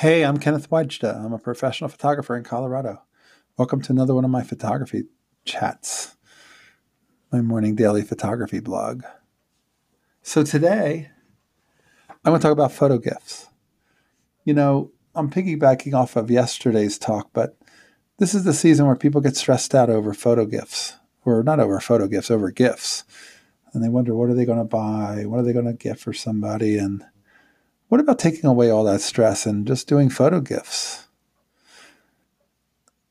Hey, I'm Kenneth Wajda. Uh, I'm a professional photographer in Colorado. Welcome to another one of my photography chats, my morning daily photography blog. So today, I'm going to talk about photo gifts. You know, I'm piggybacking off of yesterday's talk, but this is the season where people get stressed out over photo gifts, or not over photo gifts, over gifts. And they wonder, what are they going to buy? What are they going to get for somebody? And what about taking away all that stress and just doing photo gifts?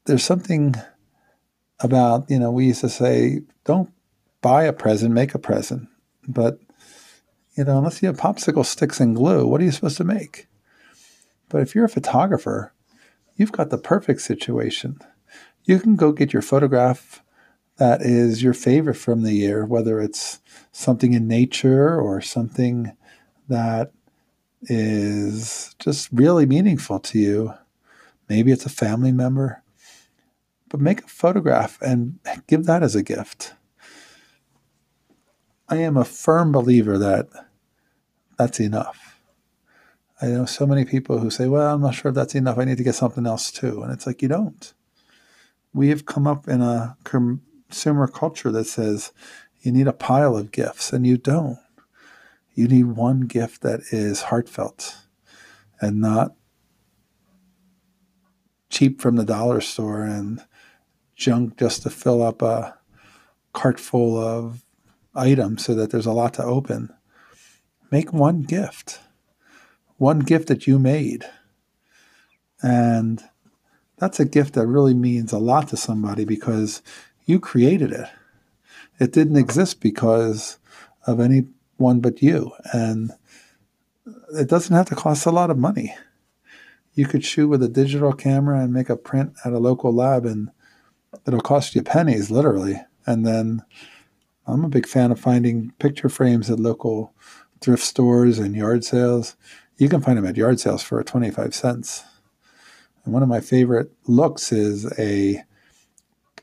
There's something about, you know, we used to say, don't buy a present, make a present. But, you know, unless you have popsicle sticks and glue, what are you supposed to make? But if you're a photographer, you've got the perfect situation. You can go get your photograph that is your favorite from the year, whether it's something in nature or something that is just really meaningful to you. Maybe it's a family member, but make a photograph and give that as a gift. I am a firm believer that that's enough. I know so many people who say, Well, I'm not sure if that's enough. I need to get something else too. And it's like, you don't. We have come up in a consumer culture that says you need a pile of gifts, and you don't. You need one gift that is heartfelt and not cheap from the dollar store and junk just to fill up a cart full of items so that there's a lot to open. Make one gift, one gift that you made. And that's a gift that really means a lot to somebody because you created it. It didn't exist because of anyone but you. And it doesn't have to cost a lot of money. You could shoot with a digital camera and make a print at a local lab, and it'll cost you pennies, literally. And then I'm a big fan of finding picture frames at local thrift stores and yard sales. You can find them at yard sales for 25 cents. And one of my favorite looks is a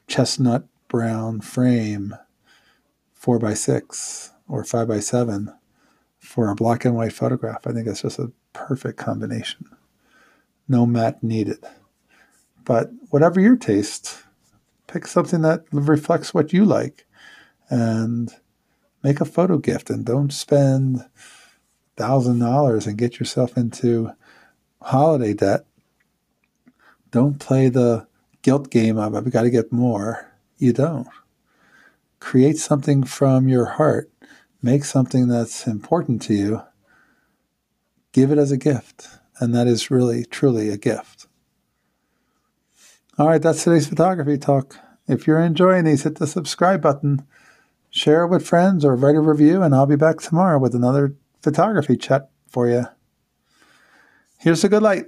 chestnut brown frame, four by six or five by seven, for a black and white photograph. I think it's just a perfect combination. No matte needed. But whatever your taste, pick something that reflects what you like and make a photo gift and don't spend thousand dollars and get yourself into holiday debt. Don't play the guilt game of I've got to get more. You don't. Create something from your heart. Make something that's important to you. Give it as a gift. And that is really, truly a gift. All right, that's today's photography talk. If you're enjoying these, hit the subscribe button, share it with friends, or write a review, and I'll be back tomorrow with another photography chat for you. Here's a good light.